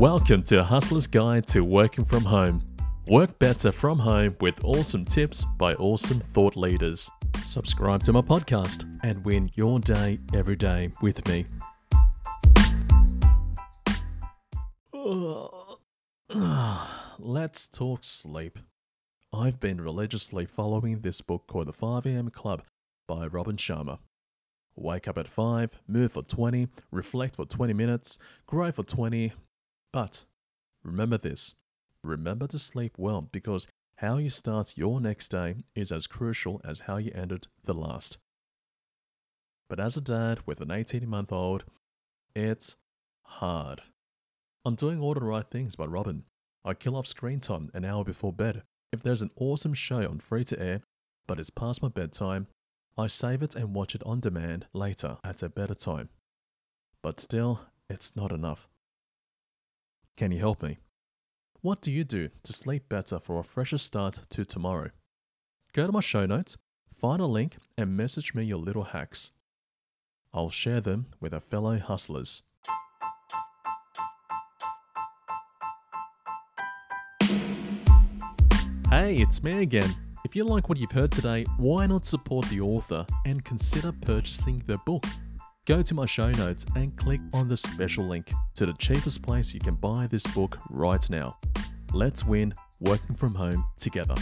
Welcome to Hustler's Guide to Working from Home. Work better from home with awesome tips by awesome thought leaders. Subscribe to my podcast and win your day every day with me. Let's talk sleep. I've been religiously following this book called The 5am Club by Robin Sharma. Wake up at 5, move for 20, reflect for 20 minutes, grow for 20. But remember this remember to sleep well because how you start your next day is as crucial as how you ended the last. But as a dad with an 18 month old, it's hard. I'm doing all the right things by Robin. I kill off screen time an hour before bed. If there's an awesome show on free to air, but it's past my bedtime, I save it and watch it on demand later at a better time. But still, it's not enough. Can you help me? What do you do to sleep better for a fresher start to tomorrow? Go to my show notes, find a link, and message me your little hacks. I'll share them with our fellow hustlers. Hey, it's me again. If you like what you've heard today, why not support the author and consider purchasing the book? Go to my show notes and click on the special link to the cheapest place you can buy this book right now. Let's win working from home together.